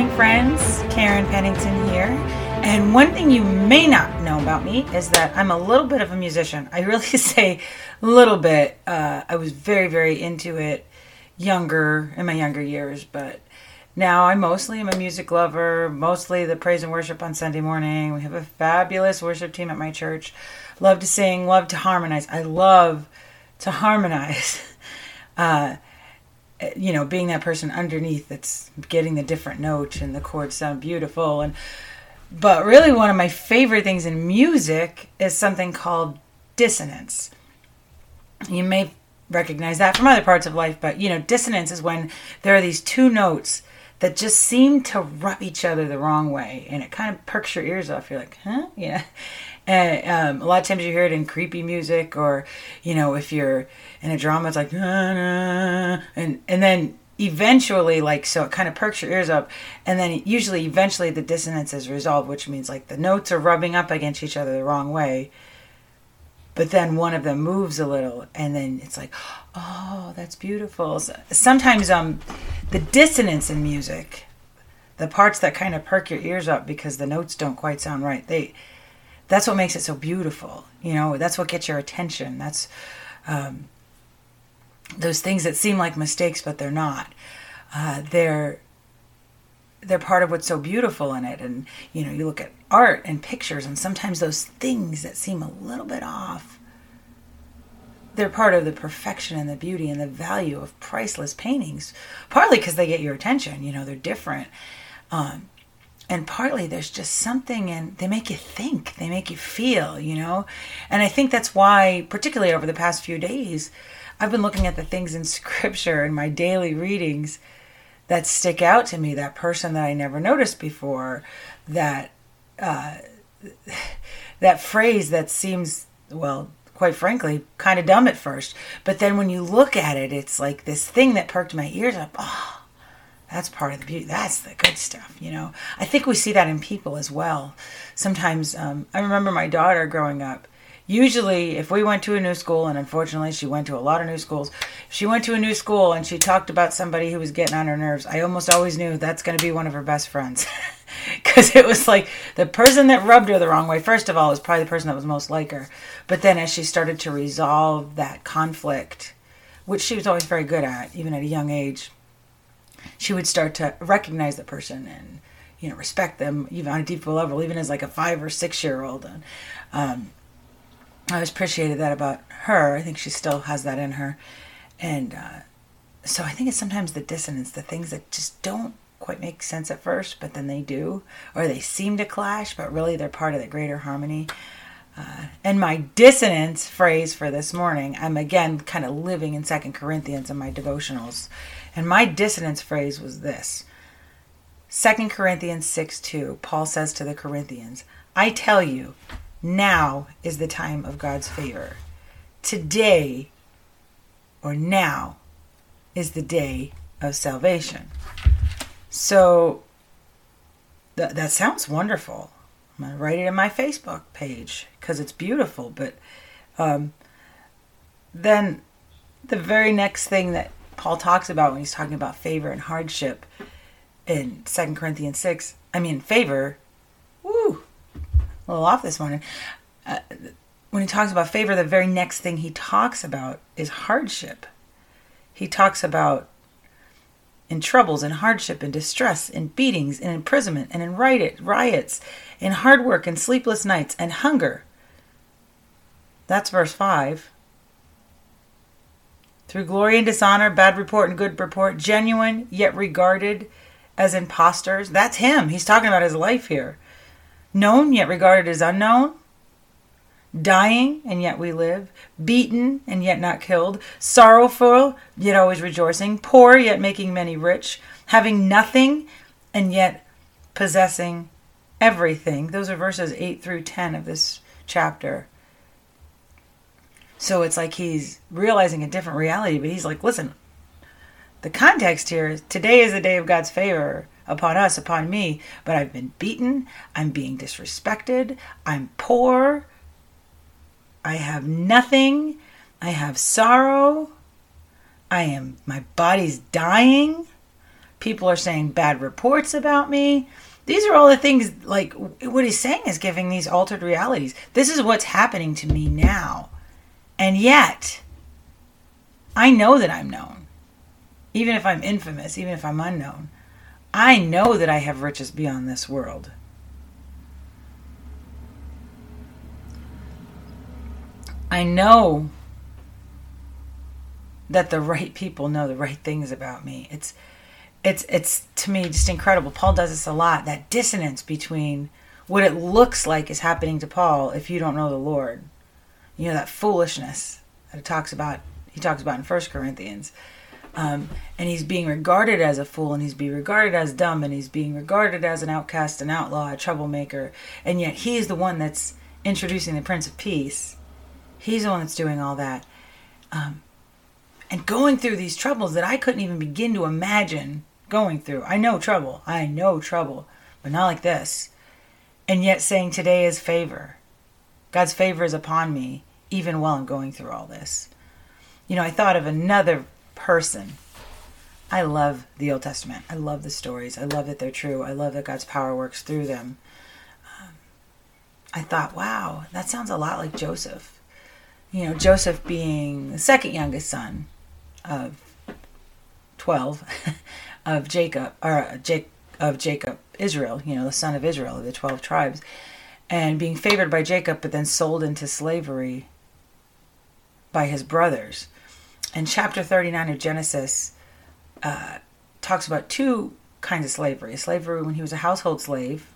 Morning, friends. Karen Pennington here. And one thing you may not know about me is that I'm a little bit of a musician. I really say a little bit. Uh, I was very, very into it younger, in my younger years, but now I mostly am a music lover, mostly the praise and worship on Sunday morning. We have a fabulous worship team at my church. Love to sing, love to harmonize. I love to harmonize. Uh, you know, being that person underneath that's getting the different notes and the chords sound beautiful. And but really, one of my favorite things in music is something called dissonance. You may recognize that from other parts of life, but you know, dissonance is when there are these two notes that just seem to rub each other the wrong way, and it kind of perks your ears off. You're like, huh? Yeah. And um, a lot of times you hear it in creepy music, or you know, if you're in a drama, it's like, nah, nah, and and then eventually, like, so it kind of perks your ears up, and then usually, eventually, the dissonance is resolved, which means like the notes are rubbing up against each other the wrong way, but then one of them moves a little, and then it's like, oh, that's beautiful. So sometimes, um, the dissonance in music, the parts that kind of perk your ears up because the notes don't quite sound right, they that's what makes it so beautiful. You know, that's what gets your attention. That's um, those things that seem like mistakes, but they're not. Uh, they're they're part of what's so beautiful in it. And you know, you look at art and pictures, and sometimes those things that seem a little bit off, they're part of the perfection and the beauty and the value of priceless paintings. Partly because they get your attention. You know, they're different. Um, and partly there's just something and they make you think they make you feel you know? And i think that's why particularly over the past few days i've been looking at the things in scripture in my daily readings that stick out to me that person that i never noticed before that uh, that phrase that seems well quite frankly kind of dumb at first. But then when you look at it it's like this thing that perked my ears up. Oh that's part of the beauty. That's the good stuff, you know. I think we see that in people as well. Sometimes, um, I remember my daughter growing up. Usually, if we went to a new school, and unfortunately she went to a lot of new schools, she went to a new school and she talked about somebody who was getting on her nerves, I almost always knew that's going to be one of her best friends. Because it was like the person that rubbed her the wrong way, first of all, was probably the person that was most like her. But then as she started to resolve that conflict, which she was always very good at, even at a young age, she would start to recognize the person and you know respect them even on a deeper level, even as like a five or six year old. And um, I always appreciated that about her. I think she still has that in her, and uh, so I think it's sometimes the dissonance, the things that just don't quite make sense at first, but then they do, or they seem to clash, but really they're part of the greater harmony. Uh, and my dissonance phrase for this morning, I'm again kind of living in Second Corinthians in my devotionals. And my dissonance phrase was this 2 Corinthians 6 2, Paul says to the Corinthians, I tell you, now is the time of God's favor. Today, or now, is the day of salvation. So, th- that sounds wonderful. I'm going to write it in my Facebook page because it's beautiful. But um, then the very next thing that Paul talks about when he's talking about favor and hardship in Second Corinthians 6. I mean, favor, woo, a little off this morning. Uh, when he talks about favor, the very next thing he talks about is hardship. He talks about in troubles and hardship and distress, in beatings and imprisonment and in riot, riots, in hard work and sleepless nights and hunger. That's verse 5 through glory and dishonor, bad report and good report, genuine yet regarded as impostors. That's him. He's talking about his life here. Known yet regarded as unknown. dying and yet we live, beaten and yet not killed, sorrowful yet always rejoicing, poor yet making many rich, having nothing and yet possessing everything. Those are verses 8 through 10 of this chapter. So it's like he's realizing a different reality, but he's like, listen, the context here is today is the day of God's favor upon us, upon me, but I've been beaten, I'm being disrespected, I'm poor, I have nothing. I have sorrow. I am, my body's dying. People are saying bad reports about me. These are all the things, like, what he's saying is giving these altered realities. This is what's happening to me now. And yet, I know that I'm known. Even if I'm infamous, even if I'm unknown, I know that I have riches beyond this world. I know that the right people know the right things about me. It's it's it's to me just incredible. Paul does this a lot. That dissonance between what it looks like is happening to Paul if you don't know the Lord. You know that foolishness that it talks about. He talks about in First Corinthians. Um, and he's being regarded as a fool, and he's being regarded as dumb, and he's being regarded as an outcast, an outlaw, a troublemaker, and yet he's the one that's introducing the Prince of Peace He's the one that's doing all that. Um, and going through these troubles that I couldn't even begin to imagine going through. I know trouble. I know trouble, but not like this. And yet saying today is favor. God's favor is upon me, even while I'm going through all this. You know, I thought of another person. I love the Old Testament. I love the stories. I love that they're true. I love that God's power works through them. Um, I thought, wow, that sounds a lot like Joseph you know, Joseph being the second youngest son of 12 of Jacob, or uh, Jake, of Jacob, Israel, you know, the son of Israel of the 12 tribes, and being favored by Jacob, but then sold into slavery by his brothers. And chapter 39 of Genesis uh, talks about two kinds of slavery slavery when he was a household slave,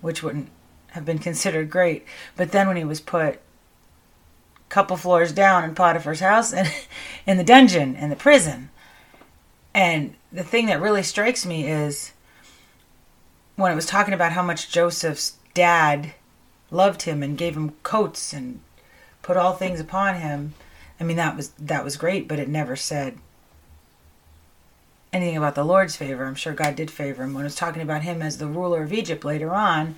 which wouldn't have been considered great, but then when he was put a couple floors down in Potiphar's house and in the dungeon in the prison. And the thing that really strikes me is when it was talking about how much Joseph's dad loved him and gave him coats and put all things upon him. I mean that was that was great, but it never said anything about the Lord's favor. I'm sure God did favor him when it was talking about him as the ruler of Egypt later on.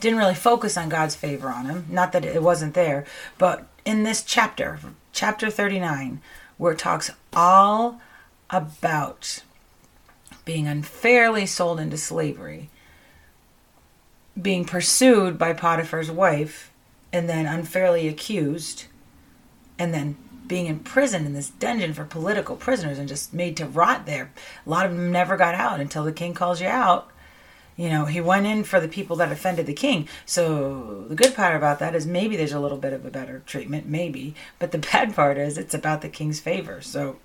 Didn't really focus on God's favor on him. Not that it wasn't there, but in this chapter, chapter 39, where it talks all about being unfairly sold into slavery, being pursued by Potiphar's wife, and then unfairly accused, and then being imprisoned in this dungeon for political prisoners and just made to rot there. A lot of them never got out until the king calls you out you know, he went in for the people that offended the king. So the good part about that is maybe there's a little bit of a better treatment, maybe. But the bad part is it's about the king's favor. So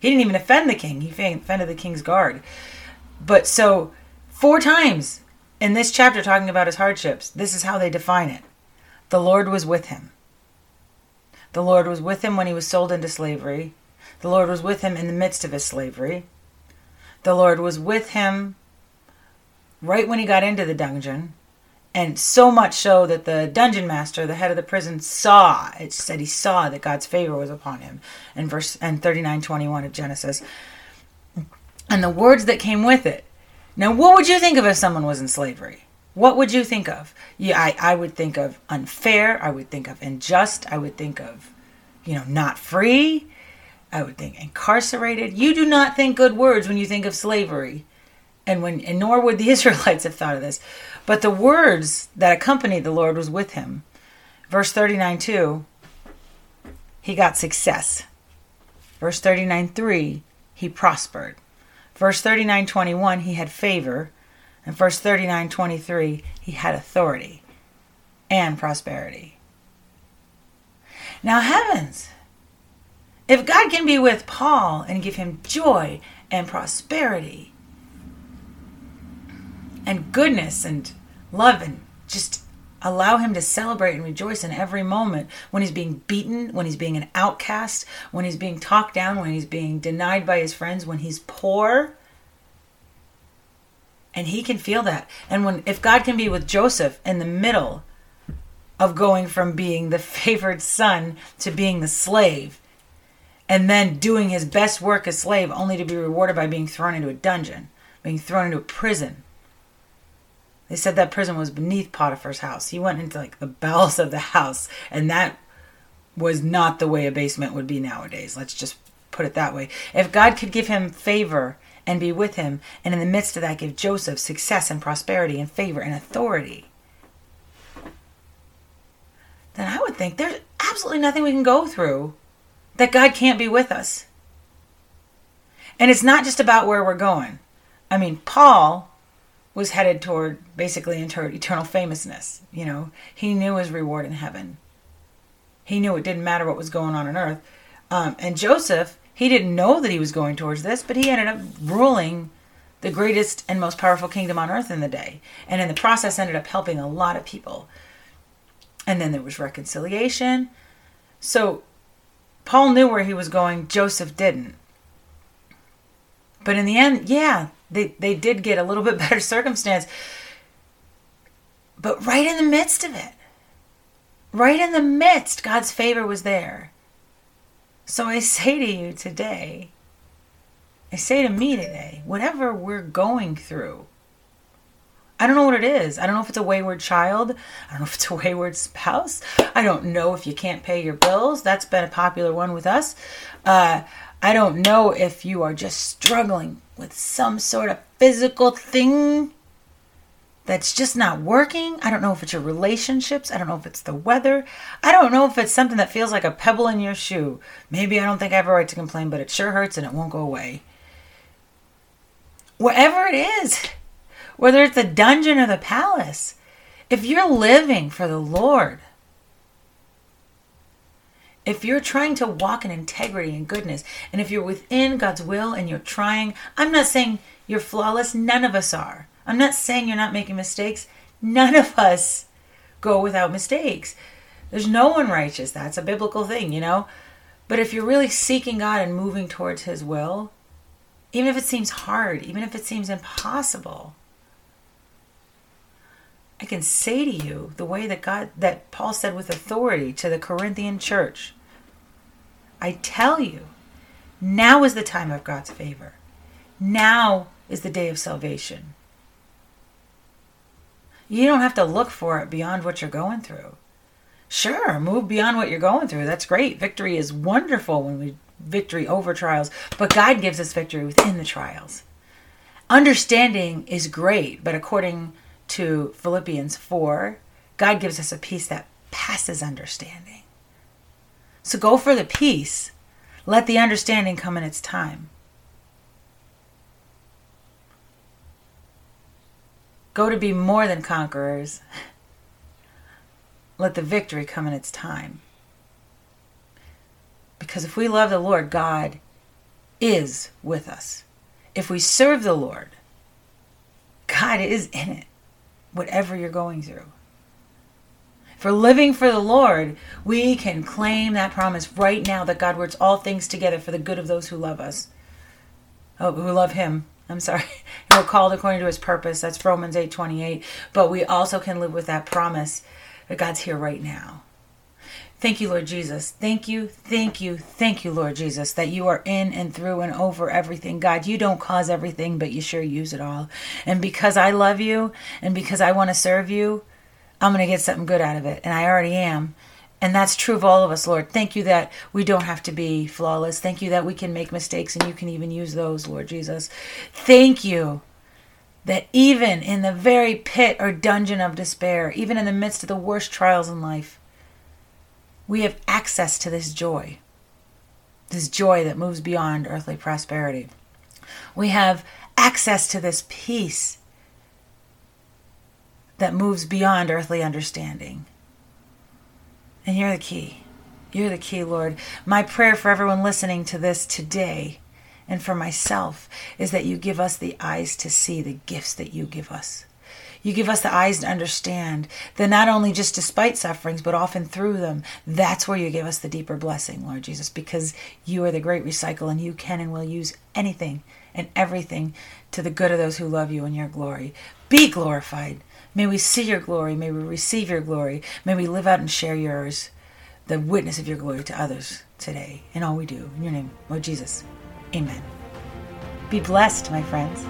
he didn't even offend the king, he offended the king's guard. But so, four times in this chapter talking about his hardships, this is how they define it the Lord was with him. The Lord was with him when he was sold into slavery. The Lord was with him in the midst of his slavery. The Lord was with him right when he got into the dungeon. And so much so that the dungeon master, the head of the prison, saw it said he saw that God's favor was upon him in verse and 39:21 of Genesis. And the words that came with it. Now, what would you think of if someone was in slavery? What would you think of? Yeah, I, I would think of unfair. I would think of unjust. I would think of, you know, not free. I would think incarcerated. You do not think good words when you think of slavery and when and nor would the Israelites have thought of this. But the words that accompanied the Lord was with him. Verse 39 2, he got success. Verse 39 3, he prospered. Verse 39 21, he had favor. And verse 39 23, he had authority and prosperity. Now, heavens, if God can be with Paul and give him joy and prosperity, and goodness and love and just Allow him to celebrate and rejoice in every moment when he's being beaten, when he's being an outcast, when he's being talked down, when he's being denied by his friends, when he's poor. And he can feel that. And when if God can be with Joseph in the middle of going from being the favored son to being the slave, and then doing his best work as slave only to be rewarded by being thrown into a dungeon, being thrown into a prison they said that prison was beneath Potiphar's house. He went into like the bowels of the house, and that was not the way a basement would be nowadays. Let's just put it that way. If God could give him favor and be with him, and in the midst of that give Joseph success and prosperity and favor and authority, then I would think there's absolutely nothing we can go through that God can't be with us. And it's not just about where we're going. I mean, Paul was headed toward basically eternal famousness. You know, he knew his reward in heaven. He knew it didn't matter what was going on on earth. Um, and Joseph, he didn't know that he was going towards this, but he ended up ruling the greatest and most powerful kingdom on earth in the day. And in the process, ended up helping a lot of people. And then there was reconciliation. So Paul knew where he was going, Joseph didn't. But in the end, yeah, they, they did get a little bit better circumstance. But right in the midst of it, right in the midst, God's favor was there. So I say to you today, I say to me today, whatever we're going through, I don't know what it is. I don't know if it's a wayward child. I don't know if it's a wayward spouse. I don't know if you can't pay your bills. That's been a popular one with us. Uh, I don't know if you are just struggling with some sort of physical thing that's just not working. I don't know if it's your relationships. I don't know if it's the weather. I don't know if it's something that feels like a pebble in your shoe. Maybe I don't think I have a right to complain, but it sure hurts and it won't go away. Whatever it is, whether it's the dungeon or the palace, if you're living for the Lord, if you're trying to walk in integrity and goodness, and if you're within God's will and you're trying, I'm not saying you're flawless, none of us are. I'm not saying you're not making mistakes. None of us go without mistakes. There's no one righteous. That's a biblical thing, you know? But if you're really seeking God and moving towards His will, even if it seems hard, even if it seems impossible, I can say to you the way that God that Paul said with authority to the Corinthian church. I tell you, now is the time of God's favor. Now is the day of salvation. You don't have to look for it beyond what you're going through. Sure, move beyond what you're going through. That's great. Victory is wonderful when we victory over trials, but God gives us victory within the trials. Understanding is great, but according to Philippians 4, God gives us a peace that passes understanding. So go for the peace. Let the understanding come in its time. Go to be more than conquerors. Let the victory come in its time. Because if we love the Lord, God is with us. If we serve the Lord, God is in it whatever you're going through. For living for the Lord, we can claim that promise right now that God works all things together for the good of those who love us. Oh, who love him. I'm sorry. Who are called according to his purpose. That's Romans 8 28. But we also can live with that promise that God's here right now. Thank you, Lord Jesus. Thank you, thank you, thank you, Lord Jesus, that you are in and through and over everything. God, you don't cause everything, but you sure use it all. And because I love you and because I want to serve you, I'm going to get something good out of it. And I already am. And that's true of all of us, Lord. Thank you that we don't have to be flawless. Thank you that we can make mistakes and you can even use those, Lord Jesus. Thank you that even in the very pit or dungeon of despair, even in the midst of the worst trials in life, we have access to this joy, this joy that moves beyond earthly prosperity. We have access to this peace that moves beyond earthly understanding. And you're the key. You're the key, Lord. My prayer for everyone listening to this today and for myself is that you give us the eyes to see the gifts that you give us. You give us the eyes to understand that not only just despite sufferings, but often through them, that's where you give us the deeper blessing, Lord Jesus, because you are the great recycle and you can and will use anything and everything to the good of those who love you in your glory. Be glorified. May we see your glory. May we receive your glory. May we live out and share yours, the witness of your glory to others today in all we do. In your name, Lord Jesus. Amen. Be blessed, my friends.